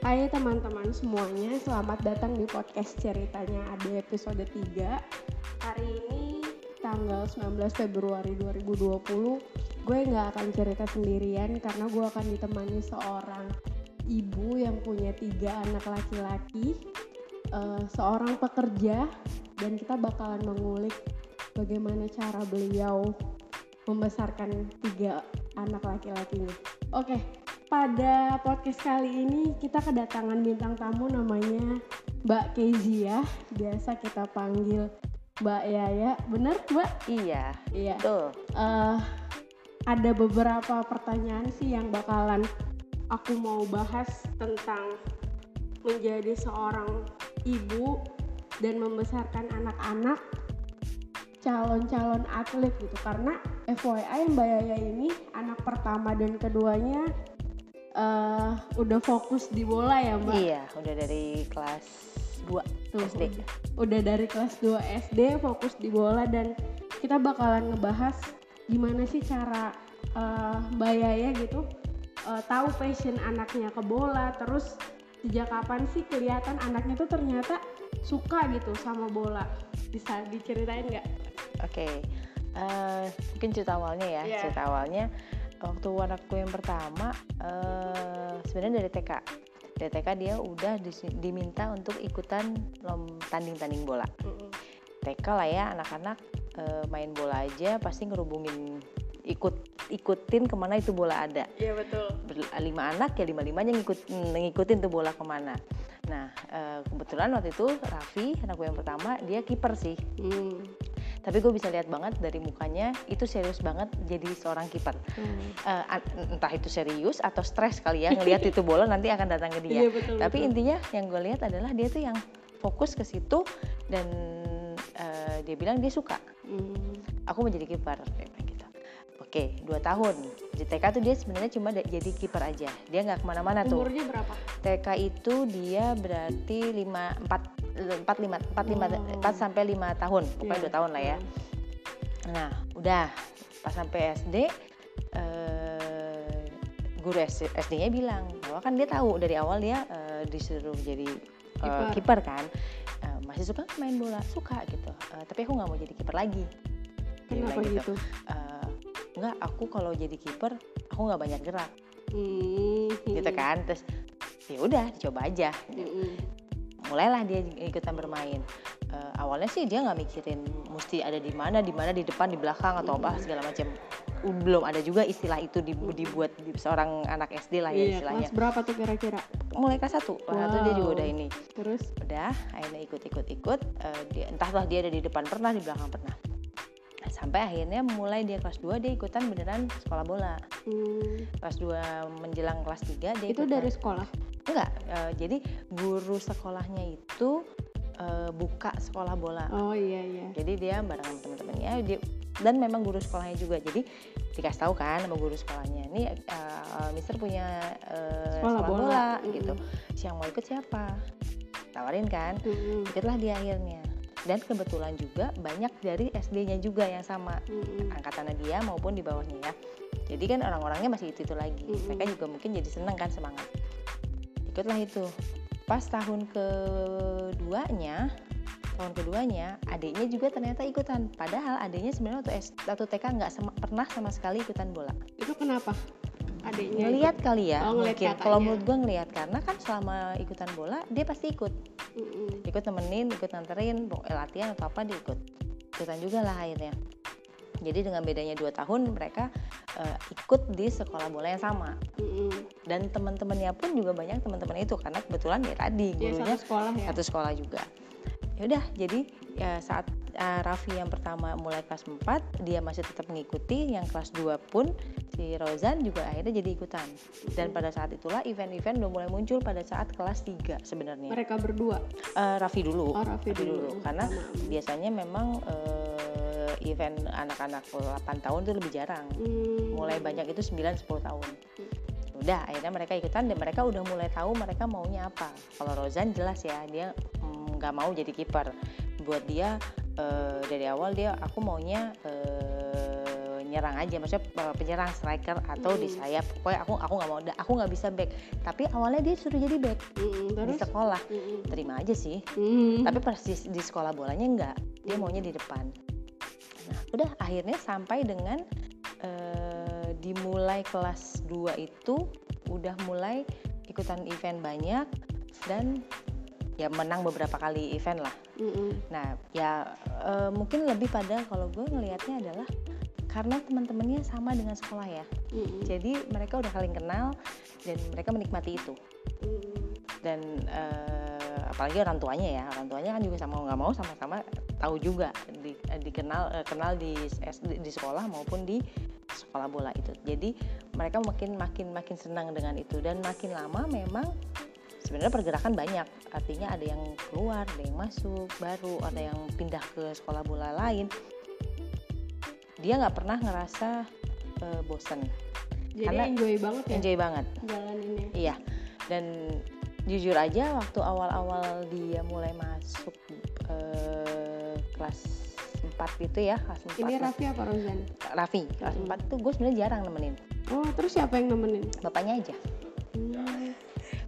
Hai teman-teman semuanya, selamat datang di podcast ceritanya ada episode 3 Hari ini tanggal 19 Februari 2020 Gue nggak akan cerita sendirian karena gue akan ditemani seorang ibu yang punya tiga anak laki-laki uh, Seorang pekerja dan kita bakalan mengulik bagaimana cara beliau membesarkan tiga anak laki-lakinya Oke, pada podcast kali ini kita kedatangan bintang tamu namanya Mbak Kezia. Biasa kita panggil Mbak Yaya. Bener Mbak? Iya. Iya. Tuh. Uh, ada beberapa pertanyaan sih yang bakalan aku mau bahas tentang menjadi seorang ibu dan membesarkan anak-anak calon-calon atlet gitu karena FYI Mbak Yaya ini anak pertama dan keduanya uh, udah fokus di bola ya mbak? Iya, udah dari kelas 2 Tuh, SD. Udah, udah dari kelas 2 SD fokus di bola dan kita bakalan ngebahas gimana sih cara uh, Mbak Yaya gitu uh, tahu passion anaknya ke bola, terus sejak kapan sih kelihatan anaknya tuh ternyata suka gitu sama bola? Bisa diceritain nggak? Oke, okay. uh, mungkin cerita awalnya ya, yeah. cerita awalnya waktu anakku yang pertama uh, sebenarnya dari TK dari TK dia udah diminta untuk ikutan tanding-tanding bola TK lah ya anak-anak uh, main bola aja pasti ngerubungin ikut ikutin ke mana itu bola ada. Iya betul. lima anak ya lima limanya ngikut ngikutin tuh bola ke mana. Nah uh, kebetulan waktu itu Raffi anakku yang pertama dia kiper sih. Hmm tapi gue bisa lihat banget dari mukanya itu serius banget jadi seorang kiper hmm. uh, entah itu serius atau stres kali ya ngelihat itu bola nanti akan datang ke dia. Iya, betul, tapi betul. intinya yang gue lihat adalah dia tuh yang fokus ke situ dan uh, dia bilang dia suka. Hmm. aku mau jadi kiper gitu. Oke dua tahun. Di TK tuh dia sebenarnya cuma jadi kiper aja. Dia nggak ke mana-mana tuh. Umurnya berapa? TK itu dia berarti lima empat empat lima empat lima empat sampai lima tahun pokoknya yeah. dua tahun lah ya. Nah udah pas sampai SD eh, guru SD-nya bilang bahwa kan dia tahu dari awal dia eh, disuruh jadi eh, kiper. kan. Eh, masih suka main bola suka gitu. Eh, tapi aku nggak mau jadi kiper lagi. Kenapa gitu, gitu? Eh, nggak aku kalau jadi kiper aku nggak banyak gerak. Hmm. gitu kan terus ya udah coba aja. Hmm mulailah dia ikutan bermain uh, awalnya sih dia nggak mikirin mesti ada di mana di mana di depan di belakang atau apa segala macam belum ada juga istilah itu dibuat di seorang anak SD lah ya iya, istilahnya. Kelas berapa tuh kira-kira? Mulai kelas satu, kelas satu dia juga udah ini. Terus? Udah, akhirnya ikut-ikut-ikut. Uh, dia, entahlah dia ada di depan pernah, di belakang pernah. Sampai akhirnya mulai dia kelas 2 dia ikutan beneran sekolah bola. Hmm. Kelas 2 menjelang kelas 3 dia Itu ikutan. dari sekolah? Enggak uh, jadi guru sekolahnya itu uh, buka sekolah bola. Oh iya iya. Jadi dia bareng teman-temannya dia dan memang guru sekolahnya juga. Jadi dikasih tahu kan sama guru sekolahnya ini uh, Mister punya uh, sekolah, sekolah bola, bola mm. gitu. Siang mau ikut siapa? Tawarin kan. Mm. ikutlah dia akhirnya. Dan kebetulan juga banyak dari SD-nya juga yang sama. Mm. angkatannya dia maupun di bawahnya ya. Jadi kan orang-orangnya masih itu itu lagi. Mm. mereka juga mungkin jadi seneng kan semangat ikutlah itu. Pas tahun keduanya tahun keduanya adiknya juga ternyata ikutan. Padahal adiknya sebenarnya waktu S atau TK nggak pernah sama sekali ikutan bola. Itu kenapa? Adiknya ngelihat kali ya oh, mungkin. kalau menurut gue ngelihat karena kan selama ikutan bola dia pasti ikut. Mm -mm. ikut temenin ikut nganterin latihan atau apa dia ikut. Ikutan juga lah akhirnya. Jadi dengan bedanya dua tahun mereka uh, ikut di sekolah bola yang sama. Mm-hmm. Dan teman-temannya pun juga banyak teman-teman itu karena kebetulan ya tadi iya, gurunya satu sekolah ya. Satu sekolah juga. Ya udah, jadi ya saat uh, Raffi yang pertama mulai kelas 4, dia masih tetap mengikuti, yang kelas 2 pun si Rozan juga akhirnya jadi ikutan. Dan pada saat itulah event-event udah mulai muncul pada saat kelas 3 sebenarnya. Mereka berdua? Uh, Raffi dulu. Oh, Raffi, Raffi dulu. dulu. Karena biasanya memang uh, event anak-anak 8 tahun itu lebih jarang. Hmm. Mulai banyak itu 9 10 tahun. Hmm. Udah, akhirnya mereka ikutan dan mereka udah mulai tahu mereka maunya apa. Kalau Rozan jelas ya, dia mm, nggak mm, mau jadi kiper. Buat dia uh, dari awal dia aku maunya uh, nyerang aja maksudnya uh, penyerang striker atau Mm. di sayap pokoknya aku aku nggak mau aku nggak bisa back tapi awalnya dia suruh jadi back Mm-mm, di sekolah Mm-mm. terima aja sih Mm. tapi pas di, sekolah bolanya enggak dia Hmm. maunya di depan nah udah akhirnya sampai dengan eh, dimulai kelas 2 itu udah mulai ikutan event banyak dan ya menang beberapa kali event lah Mm-mm. nah ya eh, mungkin lebih pada kalau gue ngelihatnya adalah karena teman-temannya sama dengan sekolah ya Mm-mm. jadi mereka udah saling kenal dan mereka menikmati itu Mm-mm. dan eh, apalagi orang tuanya ya orang tuanya kan juga sama nggak mau sama-sama tahu juga di, eh, dikenal eh, kenal di di sekolah maupun di sekolah bola itu. Jadi mereka makin makin makin senang dengan itu. Dan makin lama memang sebenarnya pergerakan banyak. Artinya ada yang keluar ada yang masuk baru ada yang pindah ke sekolah bola lain. Dia nggak pernah ngerasa eh, bosen. Jadi Karena enjoy banget ya? enjoy banget. Jalaninnya. Iya, dan jujur aja waktu awal-awal dia mulai masuk eh, kelas 4 gitu ya, kelas 4. Ini. Raffi apa Rozan? Raffi, kelas Mm-mm. 4 tuh gue sebenarnya jarang nemenin. Oh, terus siapa yang nemenin? Bapaknya aja. Hmm.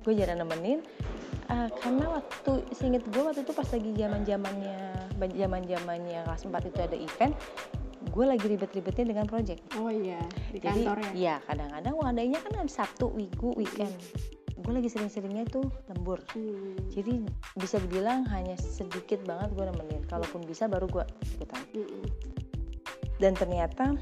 Gue jarang nemenin eh, karena waktu seinget gue waktu itu pas lagi zaman-zamannya zaman-zamannya kelas 4 itu ada event, gue lagi ribet-ribetnya dengan project. Oh iya, di Jadi kantor ya. iya kadang-kadang ngadainnya kan ada Sabtu, Minggu, weekend. Gue lagi sering-seringnya tuh lembur. Hmm. Jadi bisa dibilang hanya sedikit banget gue nemenin. Kalaupun bisa baru gue ikutan. Mm-mm. Dan ternyata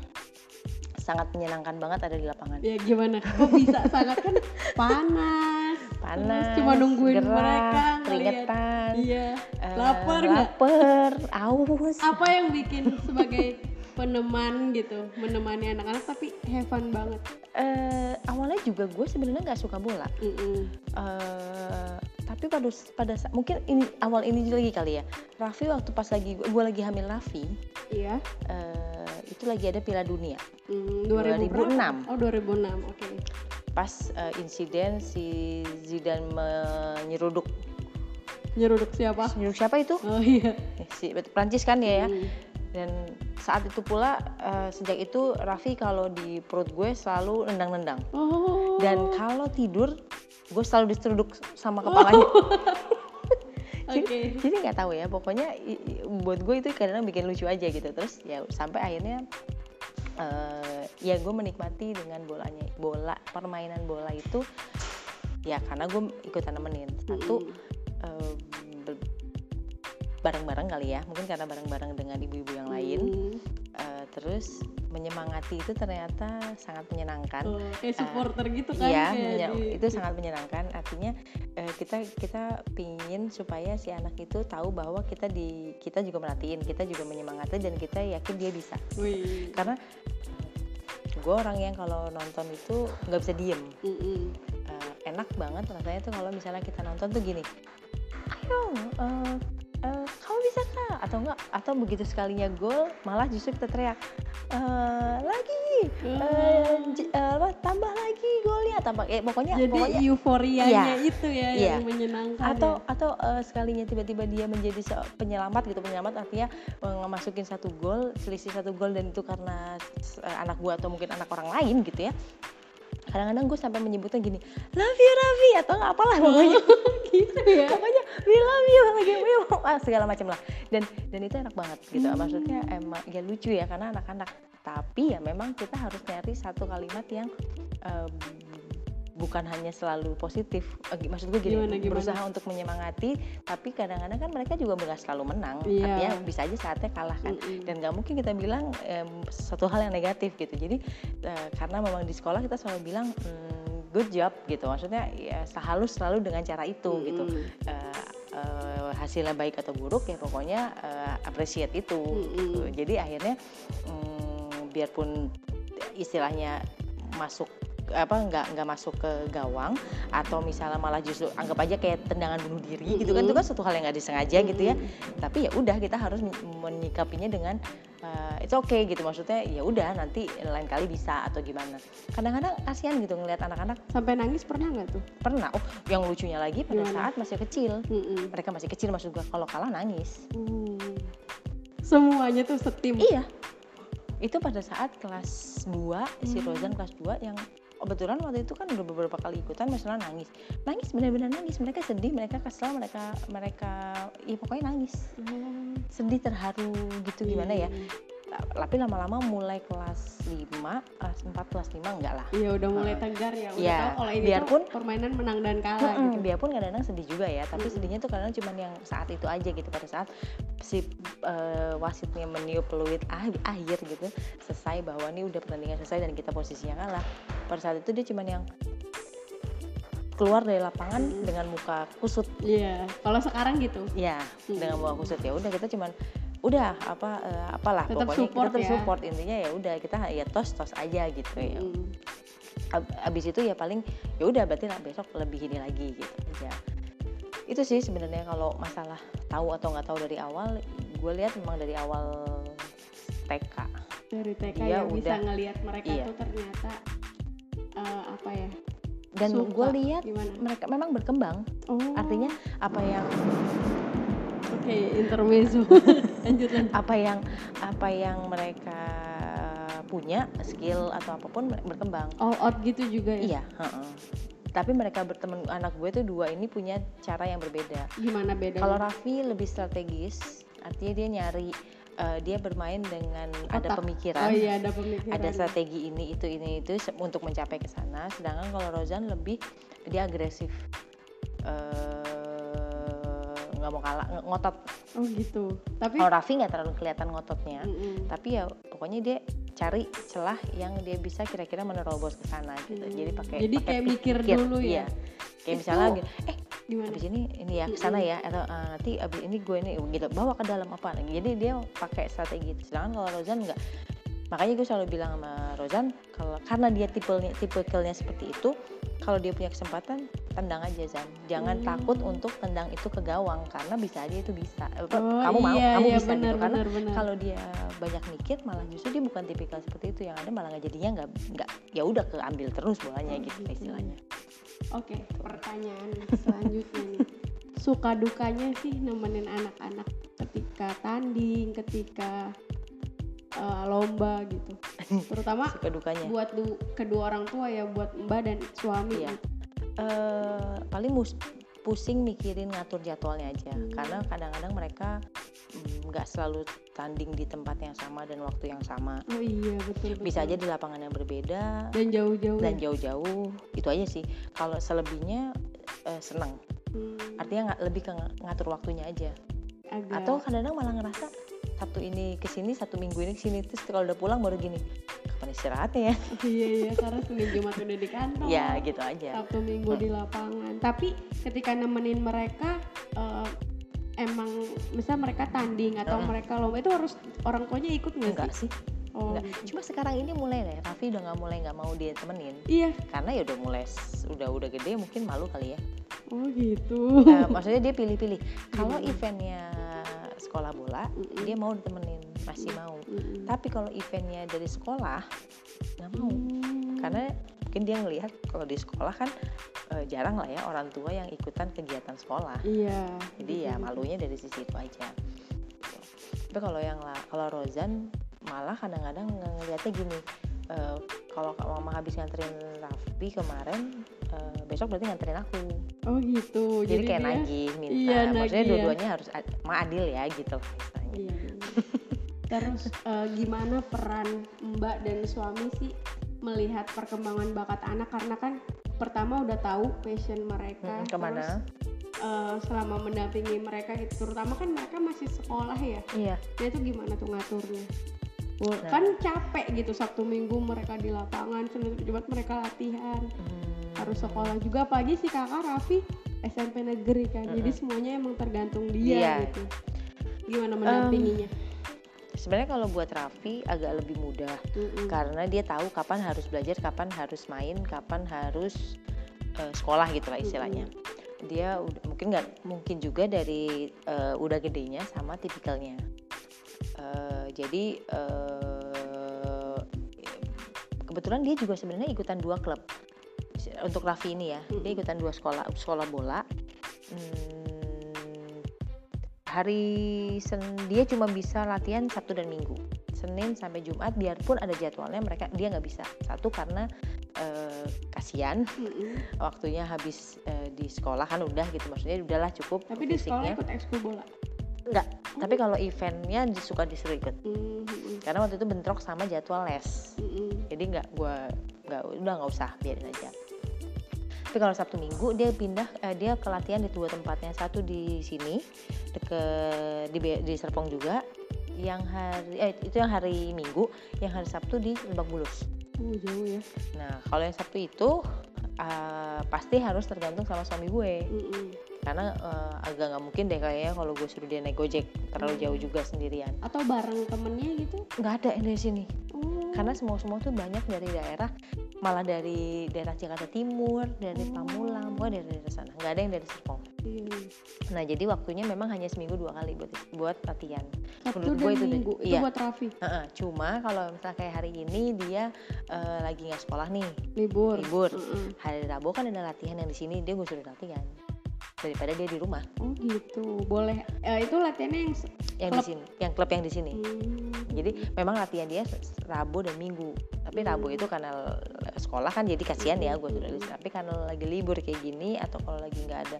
sangat menyenangkan banget ada di lapangan. Ya gimana? Kok bisa sangat kan panas. Panas, cuma nungguin gerah, mereka keringetan, Iya. eh, lapar lapar, aus. Apa yang bikin sebagai peneman gitu, menemani anak-anak tapi have fun banget. Eh, awalnya juga gue sebenarnya nggak suka bola. Mm-mm. Eh, tapi pada pada mungkin ini awal ini lagi kali ya. Raffi waktu pas lagi gue lagi hamil Raffi, Iya. eh, itu lagi ada Piala Dunia. Hmm, 2006. 2006. Oh 2006, oke. pas eh, insiden si Zidane menyeruduk Nyeruduk siapa? nyeruduk siapa itu Oh iya. Si Prancis kan ya ya. Dan saat itu pula eh, sejak itu Raffi kalau di perut gue selalu nendang-nendang. Oh. dan kalau tidur gue selalu diseruduk sama kepalanya. Oke. jadi nggak tahu ya pokoknya buat gue itu kadang bikin lucu aja gitu. Terus ya sampai akhirnya eh, ya gue menikmati dengan bolanya bola permainan bola itu. Ya karena gue ikutan nemenin. Satu ber- bareng-bareng kali ya mungkin karena bareng-bareng dengan ibu-ibu yang lain Hmm. Eh, terus menyemangati itu ternyata sangat menyenangkan Oh, kayak supporter gitu kan? Iya, menye- di- itu sangat menyenangkan. Artinya eh, kita kita pingin supaya si anak itu tahu bahwa kita di kita juga merhatiin, kita juga menyemangati dan kita yakin dia bisa. Wih. Karena gue orang yang kalau nonton itu nggak bisa diem. Eh, enak banget rasanya tuh kalau misalnya kita nonton tuh gini, ayo eh, eh, kamu bisa kak atau enggak atau begitu sekalinya gol malah justru kita teriak "Eh, lagi eh, eh, apa, tambah lagi golnya tambah eh, pokoknya Jadi pokoknya euforianya Iya. itu ya Iya. yang menyenangkan. atau ya. atau eh, sekalinya tiba-tiba dia menjadi penyelamat gitu penyelamat artinya masukin satu gol selisih satu gol dan itu karena anak gua atau mungkin anak orang lain gitu ya kadang-kadang gue sampai menyebutnya gini love you Raffi atau nggak apalah pokoknya gitu ya. pokoknya we love you lagi we ah, segala macam lah dan dan itu enak banget gitu Hmm. maksudnya emang ya lucu ya karena anak-anak tapi ya memang kita harus nyari satu kalimat yang eh, bukan hanya selalu positif Eh, maksud gue gini Gimana, gimana? berusaha untuk menyemangati tapi kadang-kadang kan mereka juga nggak selalu menang Iya. artinya bisa aja saatnya kalah kan Mm-mm. dan nggak mungkin kita bilang em, sesuatu hal yang negatif gitu jadi eh, karena memang di sekolah kita selalu bilang mm, good job gitu maksudnya ya halus selalu dengan cara itu gitu Mm-mm. Eh, eh, hasilnya baik atau buruk ya pokoknya eh, appreciate itu gitu. Mm-mm. jadi akhirnya mm, biarpun istilahnya masuk apa nggak nggak masuk ke gawang atau misalnya malah justru anggap aja kayak tendangan bunuh diri gitu kan itu kan suatu hal yang nggak disengaja gitu ya tapi ya udah kita harus men- menyikapinya dengan eh, it's okay gitu maksudnya ya udah nanti lain kali bisa atau gimana kadang-kadang kasihan gitu ngelihat anak-anak Sampai nangis pernah nggak tuh? pernah oh yang lucunya lagi pada Gimana? saat masih kecil Mm-mm. mereka masih kecil maksud gua kalau kalah nangis Hmm. Semuanya tuh setim. iya itu pada saat kelas 2 si Hmm. Rozan kelas 2 yang kebetulan waktu itu kan udah beberapa kali ikutan misalnya nangis. Nangis benar-benar nangis. Mereka sedih mereka kesel mereka mereka ya pokoknya nangis. Oh, sedih terharu gitu gimana iya, ya tapi lama-lama mulai kelas 5 kelas 4 kelas 5 enggak lah. Iya udah mulai Heeh. tegar ya. Udah Iya, tahu kalau ini biarpun- tuh permainan menang dan kalah Mm-mm, gitu. biarpun kadang-kadang sedih juga ya tapi Mm-mm. sedihnya tuh kadang cuman yang saat itu aja gitu. Pada saat si eh, wasitnya meniup peluit ah- akhir gitu selesai bahwa ini udah pertandingan selesai dan kita posisinya kalah pada saat itu dia cuman yang keluar dari lapangan Mm-mm. dengan muka kusut Iya. Kalau sekarang gitu. ya Mm. dengan muka kusut ya udah kita cuman udah apa eh, apalah Tetap pokoknya support kita tetap ya. support intinya ya udah kita ya tos tos aja gitu ya Mm. Ab- abis itu ya paling ya udah berarti lah besok lebih ini lagi gitu aja itu sih sebenarnya kalau masalah tahu atau nggak tahu dari awal gue lihat memang dari awal TK Dari TK Dia yang bisa udah- ngelihat mereka iya. tuh ternyata eh, apa ya? dan gue lihat gimana? mereka memang berkembang Oh. artinya apa yang Oke, intermezzo. lanjut apa yang apa yang mereka punya skill atau apa pun berkembang All out gitu juga ya. iya heeh. tapi mereka berteman anak gue tuh dua ini punya cara yang berbeda Gimana bedanya? Kalau Raffi lebih strategis, artinya dia nyari eh, dia bermain dengan ada Otak. pemikiran, Oh iya, ada pemikiran. ada strategi ini itu ini itu untuk mencapai ke sana. Sedangkan kalau Rozan lebih dia agresif, eh, nggak mau kalah, ng- ngotot. Oh gitu. Tapi Kalau Raffi nggak terlalu kelihatan ngototnya, Mm-mm. tapi ya pokoknya dia cari celah yang dia bisa kira-kira menerobos ke sana gitu. Hmm. Jadi pakai Jadi pakai kayak mikir dulu ya? Iya. Kayak Itu- misalnya eh gimana? abis ini ini ya ke sana Mm-mm. ya atau "Ah, nanti abis ini gue ini gitu bawa ke dalam apa jadi dia pakai strategi itu sedangkan kalau Rozan enggak makanya gue selalu bilang sama Rozan kalau karena dia tipenya tipikalnya seperti itu kalau dia punya kesempatan tendang aja Zan jangan Hmm. takut untuk tendang itu ke gawang karena bisa aja itu bisa Eh, Oh, kamu mau iya, kamu iya, bisa benar, gitu karena kalau dia banyak mikir malah justru dia bukan tipikal seperti itu yang ada malah nggak jadinya nggak nggak ya udah keambil terus bolanya Oh, gitu gitu. istilahnya Oke, pertanyaan selanjutnya nih. Suka dukanya sih nemenin anak-anak ketika tanding, ketika eh, lomba gitu. Terutama suka dukanya buat du- kedua orang tua ya, buat mbak dan suami. Gitu. eh paling mus pusing mikirin ngatur jadwalnya aja Hmm. karena kadang-kadang mereka mm, nggak selalu tanding di tempat yang sama dan waktu yang sama Oh iya betul. betul. bisa aja di lapangan yang berbeda Dan jauh-jauh. dan ya? jauh-jauh itu aja sih kalau selebihnya eh, seneng Hmm, artinya nggak lebih ke ng- ngatur waktunya aja agak. atau kadang-kadang malah ngerasa satu ini ke sini satu minggu ini ke sini terus kalau udah pulang baru gini kapan istirahatnya ya iya iya karena Senin Jumat udah di kantor. ya gitu aja Sabtu Minggu di lapangan. Tapi ketika nemenin mereka eh, emang misal mereka tanding atau Mm-mm. mereka lomba itu harus orang tuanya ikut nggak enggak sih? sih Oh, enggak cuma sekarang ini mulai deh Raffi udah nggak mulai nggak mau dia temenin Iya. karena ya udah mulai udah udah gede mungkin malu kali ya Oh gitu. Eh, maksudnya dia pilih-pilih kalau eventnya sekolah bola Mm-mm. dia mau ditemenin masih mau Mm-mm. tapi kalau eventnya dari sekolah nggak mau Hmm. karena mungkin dia ngelihat kalau di sekolah kan eh, jarang lah ya orang tua yang ikutan kegiatan sekolah Iya. jadi ya betul-betul. malunya dari sisi itu aja tapi kalau yang la- kalau Rozan malah kadang-kadang nge- ngeliatnya gini eh, kalau mama habis nganterin Raffi kemarin eh, besok berarti nganterin aku Oh gitu. jadi, kayak dia- nagih minta Iya, maksudnya nagih ya. dua-duanya harus ad- ma adil ya gitu istilahnya. Iya. benar. Terus eh, gimana peran Mbak dan suami sih melihat perkembangan bakat anak karena kan pertama udah tahu passion mereka terus ke mana eh, selama mendampingi mereka gitu terutama kan mereka masih sekolah ya iya Nah itu gimana tuh ngaturnya? Nah. Kan capek gitu Sabtu Minggu mereka di lapangan, Senin Jumat mereka latihan, Hmm, harus sekolah juga pagi si kakak Raffi SMP negeri kan, jadi Mm-mm. semuanya emang tergantung dia Iya. gitu. Gimana mendampinginya? sebenarnya kalau buat Raffi agak lebih mudah Mm-mm. karena dia tahu kapan harus belajar kapan harus main kapan harus eh, sekolah gitu lah istilahnya dia udah, mungkin nggak mungkin juga dari eh, udah gedenya sama tipikalnya Eh, jadi eh, kebetulan dia juga sebenarnya ikutan dua klub untuk Raffi ini ya. Dia Mm-mm. ikutan dua sekolah sekolah bola. Hmm, hari Sen dia cuma bisa latihan Sabtu dan Minggu. Senin sampai Jumat biarpun ada jadwalnya mereka dia nggak bisa. Satu karena uh, kasihan mm-hmm. waktunya habis uh, di sekolah kan udah gitu. Maksudnya udahlah cukup tapi di sekolah ikut ekskul bola? Enggak oh. tapi kalau eventnya suka disuruh ikut. Mm-hmm. karena waktu itu bentrok sama jadwal les. Mm-hmm. jadi nggak gue nggak udah nggak usah biarin aja tapi kalau Sabtu Minggu dia pindah eh, dia ke latihan di dua tempatnya. Satu di sini deket di, di Serpong juga. Yang hari eh, itu yang hari Minggu yang hari Sabtu di Lebak Bulus. Oh jauh ya. Nah kalau yang Sabtu itu uh, pasti harus tergantung sama suami gue. Mm -mm. karena uh, agak nggak mungkin deh kayaknya kalau gue suruh dia naik gojek. Terlalu mm. jauh juga sendirian. Atau bareng temennya gitu? Nggak ada yang dari sini. Mm. karena semua semua tuh banyak dari daerah malah dari daerah Jakarta Timur, dari. Pamulang, bukan dari daerah sana. Nggak ada yang dari Serpong. Hmm. Nah jadi waktunya memang hanya seminggu dua kali buat buat latihan. Sabtu Menurut gue itu, minggu, itu iya. buat Raffi. Uh -uh. Cuma kalau misalnya kayak hari ini dia uh, lagi nggak sekolah nih, libur. Libur. Uh -uh. Hari Rabu kan ada latihan yang di sini dia gue suruh latihan daripada dia di rumah. Oh gitu, boleh. Uh, itu latihannya yang yang klub. di sini, yang klub yang di sini. Hmm. Jadi memang latihan dia Rabu dan Minggu. Tapi Rabu itu karena sekolah kan jadi kasihan ya gue sudah Tapi karena lagi libur kayak gini atau kalau lagi nggak ada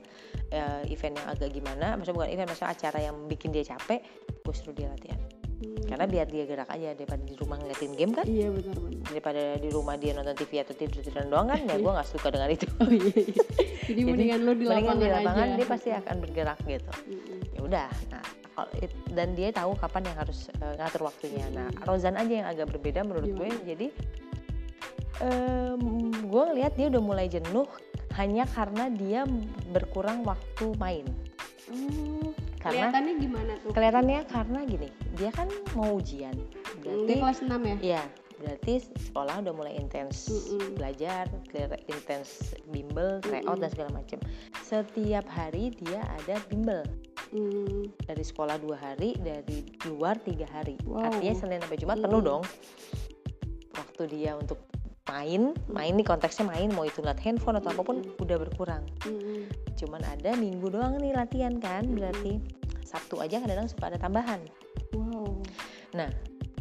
uh, event yang agak gimana, maksudnya bukan event, maksudnya acara yang bikin dia capek, gue suruh dia latihan. Hmm. Karena biar dia gerak aja daripada di rumah ngeliatin game kan. Iya benar-benar. Daripada di rumah dia nonton TV atau tidur tiduran doang kan, ya gue nggak suka dengan itu. Oh iya. iya. Jadi mendingan lo di lapangan, di lapangan aja. dia pasti akan bergerak gitu. Hmm. Ya udah. Nah dan dia tahu kapan yang harus uh, ngatur waktunya. Nah, Rozan aja yang agak berbeda menurut gue. Jadi um, gue ngeliat dia udah mulai jenuh hanya karena dia berkurang waktu main. Hmm, karena kelihatannya gimana tuh? Kelihatannya karena gini, dia kan mau ujian. Berarti kelas 6 ya? Iya, berarti sekolah udah mulai intens mm -mm. belajar, intens bimbel, tryout mm -mm. dan segala macam. Setiap hari dia ada bimbel. Hmm. Dari sekolah dua hari, dari luar tiga hari. Wow. Artinya Senin sampai Jumat hmm. penuh dong. Waktu dia untuk main, main nih konteksnya main, mau itu lihat handphone atau apa pun udah berkurang. Hmm. Cuman ada minggu doang nih latihan kan, berarti Sabtu aja kadang-kadang suka ada tambahan. Wow. Nah,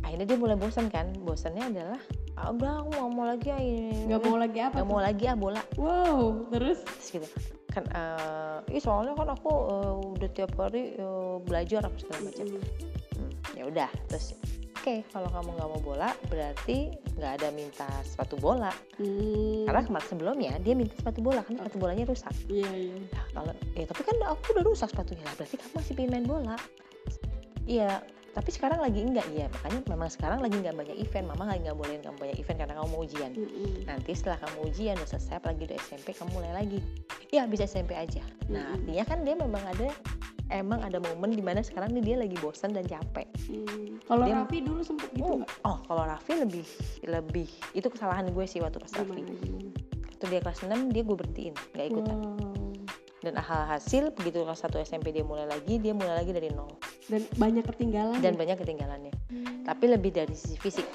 akhirnya dia mulai bosan kan. Bosannya adalah ah, udah aku gak mau lagi ini. Gak mau lagi apa? Gak tuh? mau lagi ah bola. Wow, terus? Terus gitu kan uh, soalnya kan aku uh, udah tiap hari uh, belajar apa segala macam hmm, ya udah terus oke okay, kalau kamu nggak mau bola berarti nggak ada minta sepatu bola. Hmm. karena kemarin sebelumnya dia minta sepatu bola karena sepatu bolanya rusak. Iya iya. Nah, kalau ya tapi kan aku udah rusak sepatunya berarti kamu masih pengen main bola. Iya tapi sekarang lagi enggak ya makanya memang sekarang lagi enggak banyak event. Mama lagi nggak bolehin kamu banyak event karena kamu mau ujian. Mm-hmm. nanti setelah kamu ujian udah selesai lagi udah SMP kamu mulai lagi. Ya bisa SMP aja. Nah mm-hmm. artinya kan dia memang ada emang ada momen di mana sekarang nih dia lagi bosan dan capek. Hmm. Kalau Raffi dulu sempet gitu nggak? Oh, oh kalau Raffi lebih lebih itu kesalahan gue sih waktu pas Raffi. Waktu dia kelas 6 dia gue berhentiin, nggak ikutan. Wow dan hal hasil begitu kelas satu SMP dia mulai lagi dia mulai lagi dari nol dan banyak ketinggalan dan banyak ketinggalannya hmm. tapi lebih dari sisi fisik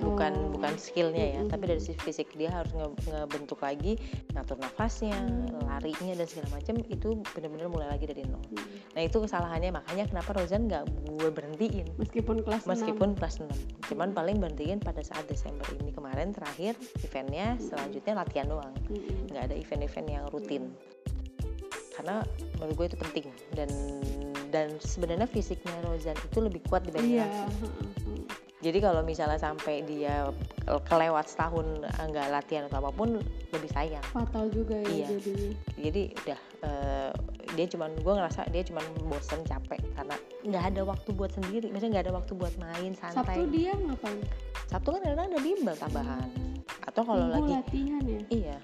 bukan oh. bukan skillnya ya hmm. tapi dari sisi fisik dia harus nge ngebentuk lagi ngatur nafasnya hmm. larinya dan segala macam itu benar-benar mulai lagi dari nol hmm. nah itu kesalahannya makanya kenapa Rozan nggak gue berhentiin meskipun kelas meskipun 6. kelas 6 cuman paling berhentiin pada saat Desember ini kemarin terakhir eventnya hmm. selanjutnya latihan doang hmm. nggak ada event-event yang rutin karena menurut gue itu penting dan dan sebenarnya fisiknya Rozan itu lebih kuat dibanding yeah. Jadi kalau misalnya sampai dia kelewat setahun nggak latihan atau apa pun lebih sayang. Fatal juga ya iya. jadi. Jadi udah uh, dia cuman gue ngerasa dia cuman bosen capek karena nggak ada waktu buat sendiri. Maksudnya nggak ada waktu buat main santai. Sabtu dia ngapain? Sabtu kan kadang ada bimbel tambahan. Hmm. Atau kalau lagi latihan ya. Iya.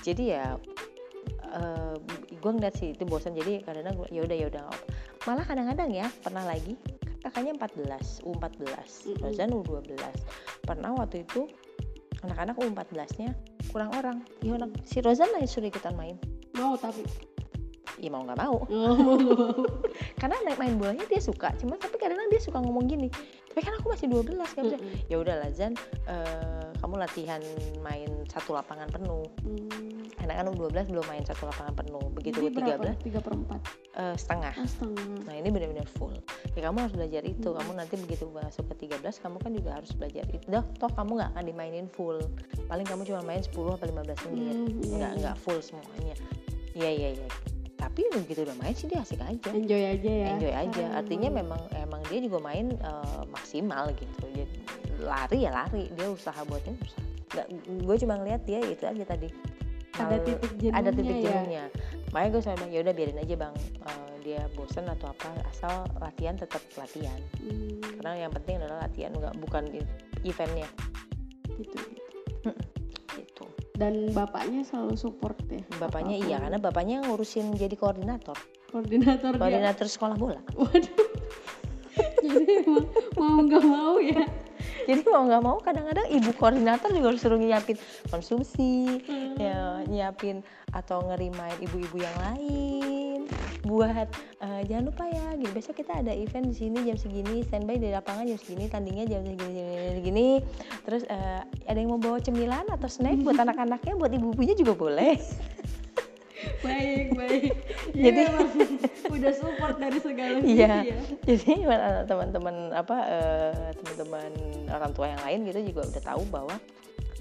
Jadi ya uh, eh, gue ngeliat sih itu bosan jadi kadang-kadang gue ya udah ya udah malah kadang-kadang ya pernah lagi kakaknya 14 U14 Rozan mm -hmm. U12 pernah waktu itu anak-anak U14 nya kurang orang. Ya anak si Rozan lah suruh ikutan main. Mau tapi? Ya mau nggak mau. Karena naik main bolanya dia suka cuma tapi kadang-kadang dia suka ngomong gini tapi kan aku masih 12 kan mm -hmm. ya udah lah Zan uh, kamu latihan main satu lapangan penuh. Hmm. karena kan U12 belum main satu lapangan penuh. Begitu U13 tiga per empat? uh, setengah. Oh, setengah. Nah ini benar-benar full. Ya kamu harus belajar itu. Hmm. kamu nanti begitu masuk ke 13 kamu kan juga harus belajar itu. Dah toh kamu nggak akan dimainin full. Paling kamu cuma main 10 atau 15 menit. hmm, iya, nggak nggak full semuanya. Iya iya iya. Tapi begitu udah main sih dia asik aja. Enjoy aja ya. Enjoy aja. Artinya memang emang dia juga main uh, maksimal gitu. Jadi lari ya lari. Dia usaha buatnya usaha. Nggak gue cuma ngeliat dia itu aja tadi. Ada titik jenuhnya ada titik ya? jenuhnya. Makanya gue sama ya udah biarin aja bang. Uh, dia bosen atau apa asal latihan tetap latihan. Hmm. karena yang penting adalah latihan nggak bukan eventnya. Gitu gitu. Dan bapaknya selalu support ya? Bapaknya iya karena bapaknya ngurusin jadi koordinator. Koordinator koordinator dia. sekolah bola. Waduh. Jadi mau nggak mau ya jadi mau nggak mau kadang-kadang ibu koordinator juga harus suruh nyiapin konsumsi hmm. ya nyiapin atau ngerimain ibu-ibu yang lain buat uh, jangan lupa ya gitu besok kita ada event di sini jam segini standby di lapangan jam segini tandingnya jam segini segini, segini. terus uh, ada yang mau bawa cemilan atau snack buat anak-anaknya buat ibu-ibunya juga boleh baik baik. Ya, jadi udah support dari segala sisi iya, ya. Jadi teman-teman apa uh, teman-teman orang tua yang lain gitu juga udah tahu bahwa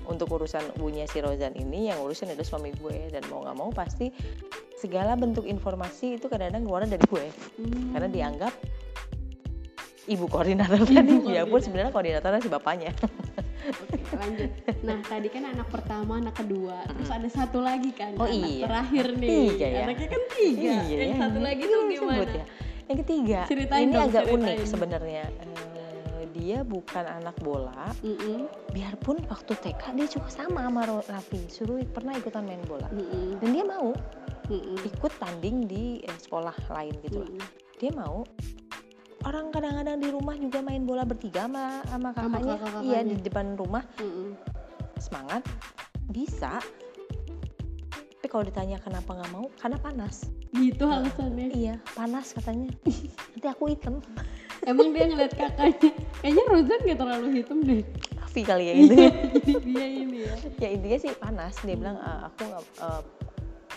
untuk urusan ibunya si Rozan ini yang urusan itu suami gue. Dan mau nggak mau pasti segala bentuk informasi itu kadang-kadang keluar dari gue. Hmm. karena dianggap ibu koordinator ibu tadi dia pun sebenarnya koordinatornya si bapaknya Oke, lanjut. Nah, tadi kan anak pertama, anak kedua, terus ada satu lagi kan, oh, anak iya. terakhir nih. Tiga, ya? Anaknya kan tiga. Iya, yang satu iya. lagi tuh gimana? Ya. Yang ketiga, ceritain ini dong, agak ceritain. unik sebenarnya. Uh, dia bukan anak bola, mm -hmm. biarpun waktu TK dia juga sama sama Raffi, suruh pernah ikutan main bola, mm -hmm. dan dia mau mm -hmm. ikut tanding di eh, sekolah lain gitu mm -hmm. Dia mau orang kadang-kadang di rumah juga main bola bertiga sama sama kakaknya, kakak iya di depan rumah. Mm semangat. Bisa. Tapi kalau ditanya kenapa nggak mau karena panas. Gitu alasannya. Iya panas katanya. Nanti aku hitam. Emang dia ngeliat kakaknya. Kayaknya Rozan gak terlalu hitam deh. Afi kali ya itu. iya, jadi dia ini ya. Ya intinya sih panas. Dia bilang uh, aku nggak uh,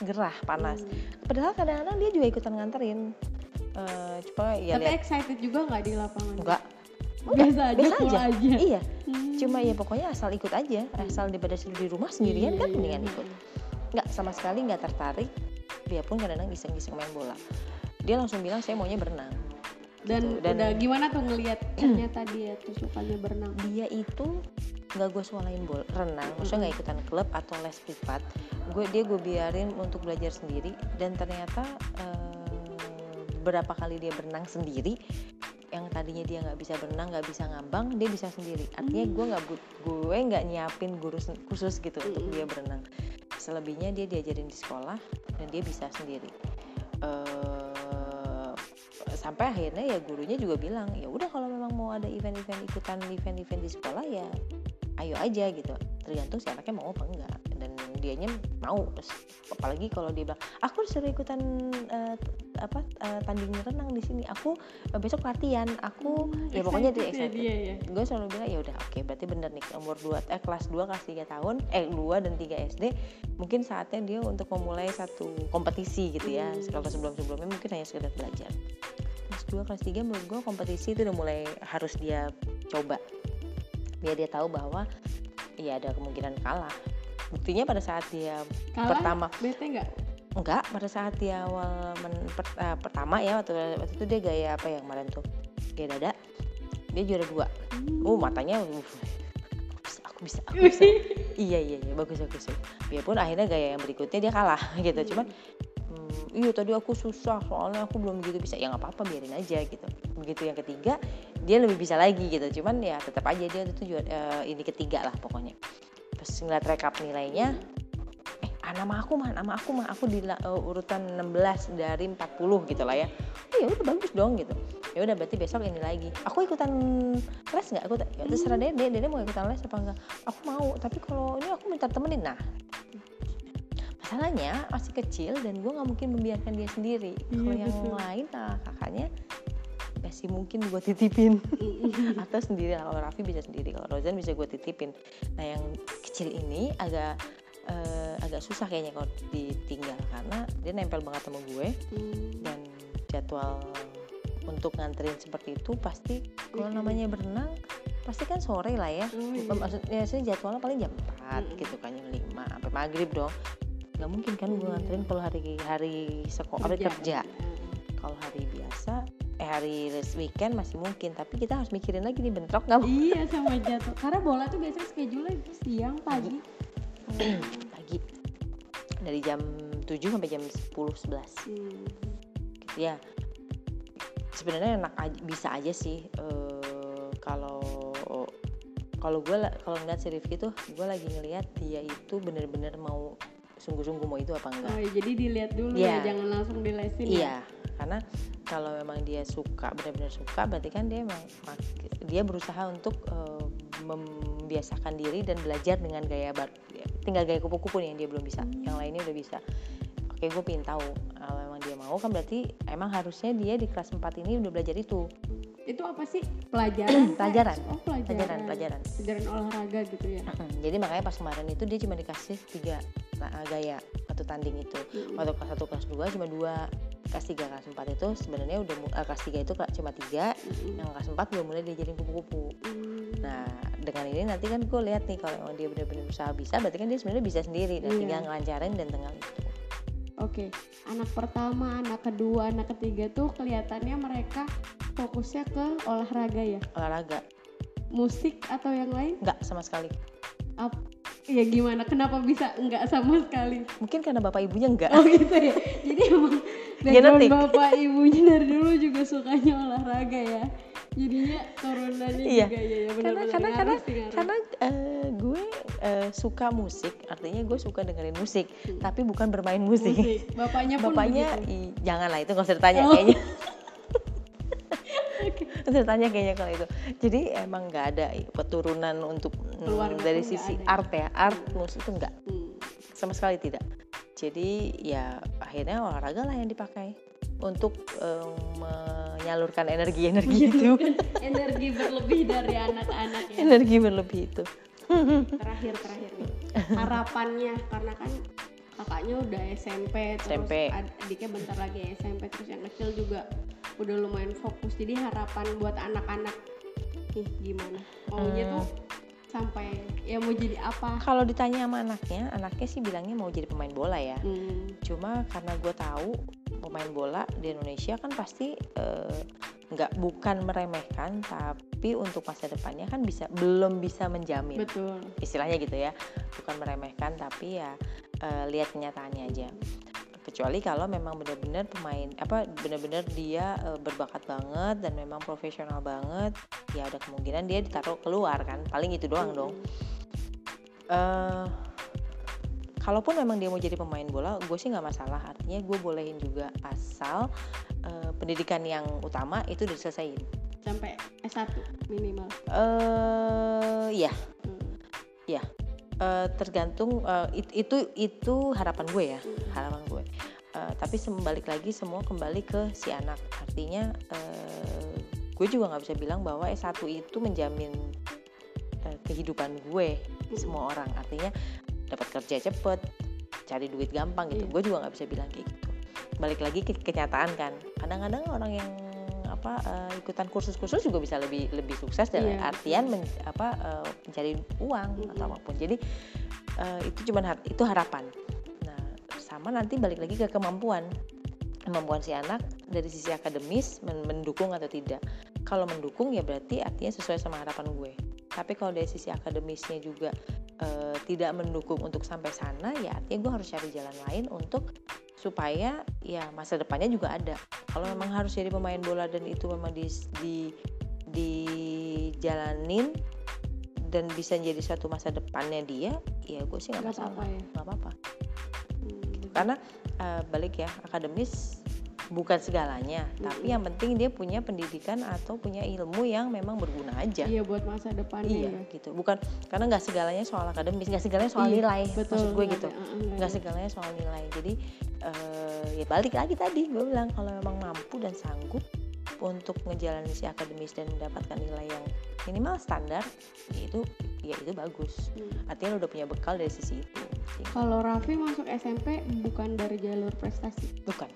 gerah panas. Hmm. padahal kadang-kadang dia juga ikutan nganterin uh, cuma ya tapi liat. excited juga nggak di lapangan? Enggak biasa aja biasa aja. aja. Iya. Hmm. cuma ya pokoknya asal ikut aja. Asal daripada di rumah sendirian kan iya, mendingan iya. ikut. nggak sama sekali nggak tertarik. Dia pun kadang-kadang iseng-iseng main bola. Dia langsung bilang saya maunya berenang. Dan, gitu. dan udah gimana tuh ngelihat ternyata dia tuh sukanya berenang? Dia itu nggak gue sualain bol renang. Maksudnya nggak ikutan klub atau les privat gue dia gue biarin untuk belajar sendiri. Dan ternyata uh, berapa kali dia berenang sendiri yang tadinya dia nggak bisa berenang nggak bisa ngambang dia bisa sendiri. Artinya gue nggak gue nggak nyiapin guru khusus gitu hmm. untuk dia berenang. Selebihnya dia diajarin di sekolah dan dia bisa sendiri. Uh, sampai akhirnya ya gurunya juga bilang ya udah kalau memang mau ada event-event ikutan event-event di sekolah ya ayo aja gitu. Tergantung si anaknya mau apa enggak. Dan dianya mau apalagi kalau dia bilang aku disuruh ikutan uh, apa uh, tanding renang di sini. Aku uh, besok latihan. Aku hmm, ya pokoknya dia excited. dia, ya. gue selalu bilang ya udah oke okay, berarti bener nih umur dua eh kelas 2 kelas 3 tahun eh 2 dan 3 SD mungkin saatnya dia untuk memulai satu kompetisi gitu ya hmm. kalau sebelum sebelumnya mungkin hanya sekedar belajar. Kelas 2 kelas 3 menurut gue kompetisi itu udah mulai harus dia coba. Biar dia tahu bahwa ya ada kemungkinan kalah. Buktinya pada saat dia kalah, pertama bete nggak enggak pada saat dia awal men, per, uh, pertama ya waktu, waktu itu dia gaya apa ya kemarin tuh? Gaya dada dia juara dua. Hmm. oh matanya uh, aku bisa aku bisa. Iya iya iya bagus bagus biarpun akhirnya gaya yang berikutnya dia kalah gitu hmm. cuman hmm, iya tadi aku susah soalnya aku belum begitu bisa. Ya nggak apa-apa biarin aja gitu. Begitu yang ketiga dia lebih bisa lagi gitu cuman ya tetap aja dia itu juara uh, ini ketiga lah pokoknya. Terus ngeliat rekap nilainya nama aku mah nama aku mah aku di uh, urutan 16 dari 40 gitu lah ya. Oh ya udah bagus dong gitu. Ya udah berarti besok ini lagi. Aku ikutan les nggak? Aku ya terserah dede dede mau ikutan les apa enggak. Aku mau tapi kalau ini aku minta temenin nah. Masalahnya masih kecil dan gue nggak mungkin membiarkan dia sendiri. Kalau iya, yang lain nah kakaknya masih mungkin gue titipin. Atau sendiri kalau Raffi bisa sendiri kalau Rozan bisa gue titipin. Nah yang kecil ini agak uh, agak susah kayaknya kalau ditinggal karena dia nempel banget sama gue hmm. dan jadwal untuk nganterin seperti itu pasti kalau namanya berenang pasti kan sore lah ya iya. maksudnya sih jadwalnya paling jam 4 hmm. gitu kan jam 5 sampai maghrib dong nggak mungkin kan gue nganterin kalau hari hari sekolah kerja, kerja. Hmm. kalau hari biasa eh hari weekend masih mungkin tapi kita harus mikirin lagi nih bentrok nggak iya sama jatuh karena bola tuh biasanya schedule siang pagi hmm. pagi dari jam 7 sampai jam 10 11 hmm. ya sebenarnya enak aja, bisa aja sih uh, kalau kalau gue kalau ngeliat si Rifki tuh gue lagi ngeliat dia itu bener-bener mau sungguh-sungguh mau itu apa enggak oh, jadi dilihat dulu yeah. ya jangan langsung dilesin iya ya? karena kalau memang dia suka benar-benar suka berarti kan dia emang dia berusaha untuk uh, membiasakan diri dan belajar dengan gaya tinggal gaya kupu-kupu nih yang dia belum bisa. Hmm. yang lainnya udah bisa. Oke gue pengen tahu kalau memang dia mau kan berarti emang harusnya dia di kelas 4 ini udah belajar itu. Itu apa sih? Pelajaran pelajaran. Oh pelajaran. Pelajaran pelajaran. Pelajaran olahraga gitu ya? Jadi makanya pas kemarin itu dia cuma dikasih tiga nah, gaya waktu tanding itu. Waktu kelas satu kelas dua cuma dua. Kelas tiga kelas empat itu sebenarnya udah uh, kelas tiga itu cuma tiga. Yang kelas empat udah mulai diajarin kupu-kupu. Hmm. Nah dengan ini nanti kan gue lihat nih kalau dia benar-benar usaha bisa berarti kan dia sebenarnya bisa sendiri dan yeah. tinggal ngelancarin dan tinggal itu Oke, anak pertama, anak kedua, anak ketiga tuh kelihatannya mereka fokusnya ke olahraga ya? Olahraga. Musik atau yang lain? Enggak, sama sekali. Ap ya gimana? Kenapa bisa enggak sama sekali? Mungkin karena bapak ibunya enggak. Oh gitu ya? Jadi emang dari bapak ibunya dari dulu juga sukanya olahraga ya? Jadinya turunannya iya. juga ya, ya benar karena karena karena, karena uh, gue uh, suka musik artinya gue suka dengerin musik hmm. tapi bukan bermain musik, musik. bapaknya pun bapaknya i, janganlah itu nggak usah ditanya oh. kayaknya okay. tanya kayaknya kalau itu jadi emang nggak ada keturunan untuk mm, dari sisi art ya art musik itu enggak hmm. sama sekali tidak jadi ya akhirnya olahraga lah yang dipakai untuk um, menyalurkan energi-energi itu. energi berlebih dari anak-anak ya. Energi berlebih itu. terakhir terakhir nih. Harapannya karena kan kakaknya udah SMP terus SMP. adiknya bentar lagi SMP terus yang kecil juga udah lumayan fokus. Jadi harapan buat anak-anak nih gimana? Maunya hmm. tuh sampai ya mau jadi apa? Kalau ditanya sama anaknya, anaknya sih bilangnya mau jadi pemain bola ya. Hmm. Cuma karena gue tahu pemain bola di Indonesia kan pasti eh, nggak uh, bukan meremehkan tapi untuk masa depannya kan bisa belum bisa menjamin betul istilahnya gitu ya bukan meremehkan tapi ya uh, lihat kenyataannya aja kecuali kalau memang benar-benar pemain apa benar-benar dia uh, berbakat banget dan memang profesional banget ya ada kemungkinan dia ditaruh keluar kan paling itu doang hmm. dong. Uh, kalaupun memang dia mau jadi pemain bola gue sih nggak masalah. Artinya gue bolehin juga asal uh, pendidikan yang utama itu udah diselesain sampai S1 minimal. Eh uh, ya hmm. ya uh, tergantung uh, it, itu itu harapan gue ya harapan gue. Uh, tapi balik lagi semua kembali ke si anak. Artinya uh, gue juga nggak bisa bilang bahwa S1 itu menjamin uh, kehidupan gue semua orang. Artinya dapat kerja cepet cari duit gampang gitu. Iya. gue juga nggak bisa bilang kayak gitu. Balik lagi ke kenyataan kan. Kadang-kadang orang yang apa uh, ikutan kursus-kursus juga bisa lebih lebih sukses dalam iya. artian men, apa uh, mencari uang mm -hmm. atau apa pun. Jadi uh, itu cuma har itu harapan. Nah sama nanti balik lagi ke kemampuan. Kemampuan si anak dari sisi akademis mendukung atau tidak. Kalau mendukung ya berarti artinya sesuai sama harapan gue. Tapi kalau dari sisi akademisnya juga e, tidak mendukung untuk sampai sana ya artinya gue harus cari jalan lain untuk supaya ya masa depannya juga ada kalau memang harus jadi pemain bola dan itu memang di di dijalanin dan bisa jadi suatu masa depannya dia ya gue sih nggak masalah ya? nggak apa-apa hmm. karena uh, balik ya akademis bukan segalanya hmm. tapi yang penting dia punya pendidikan atau punya ilmu yang memang berguna aja iya buat masa depannya iya ya. gitu bukan karena nggak segalanya soal akademis nggak segalanya soal iya, nilai betul, maksud gue gitu nggak segalanya soal nilai jadi uh, ya balik lagi tadi gue bilang kalau memang mampu dan sanggup untuk ngejalanin si akademis dan mendapatkan nilai yang minimal standar ya itu ya itu bagus. Hmm. artinya lo udah punya bekal dari sisi itu. Kalau Raffi masuk SMP bukan dari jalur prestasi? Bukan.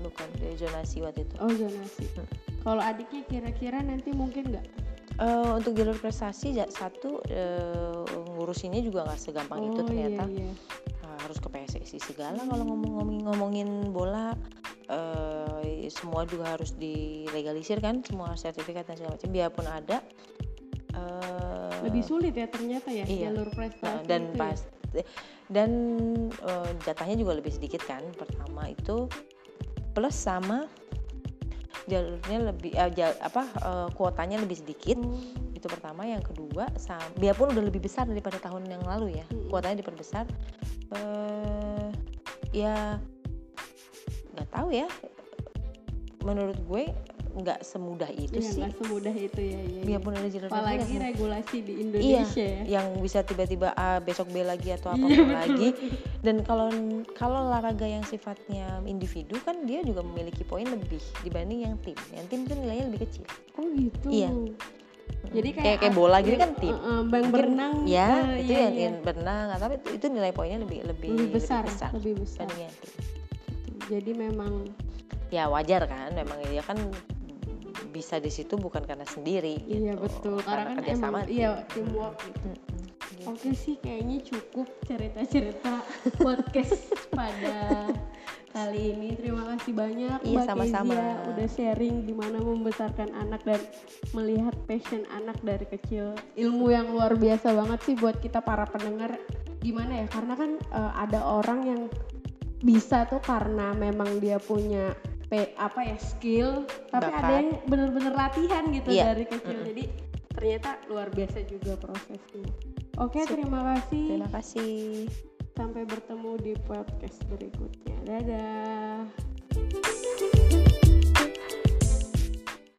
Bukan dari zonasi waktu itu. Oh zonasi hmm. kalau adiknya kira-kira nanti mungkin nggak? Uh, untuk jalur prestasi satu uh, ngurusinnya juga nggak segampang oh, itu ternyata. iya, iya. Harus ke PSSI segala kalau ngomong-ngomongin ngomongin bola uh, semua juga harus dilegalisir kan semua sertifikat dan segala macam biarpun ada uh, lebih sulit ya ternyata ya iya. jalur prestasi nah, dan itu ya? pas ya? dan uh, jatahnya juga lebih sedikit kan pertama itu plus sama jalurnya lebih uh, jal, apa uh, kuotanya lebih sedikit hmm. itu pertama yang kedua biarpun udah lebih besar daripada tahun yang lalu ya hmm. kuotanya diperbesar uh, ya nggak tahu ya menurut gue nggak semudah itu iya, sih nggak semudah itu ya, ya, biarpun ada jalur apalagi regulasi di Indonesia iya, ya yang bisa tiba-tiba A besok B lagi atau apa iya, lagi dan kalau kalau olahraga yang sifatnya individu kan dia juga memiliki poin lebih dibanding yang tim yang tim itu nilainya lebih kecil oh gitu iya jadi kayak kayak, kayak bola gitu kan tim. Uh, uh, bang berenang. Ya, uh, itu iya, yang iya. berenang. Tapi itu, itu nilai poinnya lebih lebih lebih besar, lebih besar. Lebih besar. Jadi memang ya wajar kan memang ya kan bisa di situ bukan karena sendiri iya gitu. betul karena, karena kan emang iya teamwork gitu. Hmm. gitu. Oke sih kayaknya cukup cerita-cerita podcast pada kali ini. Terima kasih banyak iya, Mbak sama-sama. Kezia udah sharing gimana membesarkan anak dan melihat passion anak dari kecil. Ilmu yang luar biasa banget sih buat kita para pendengar. Gimana ya? Karena kan uh, ada orang yang bisa tuh karena memang dia punya apa ya skill tapi Bakat. ada yang bener-bener latihan gitu iya. dari kecil. Mm -hmm. jadi ternyata luar biasa juga prosesnya. Oke okay, terima kasih. Terima kasih. Sampai bertemu di podcast berikutnya. Dadah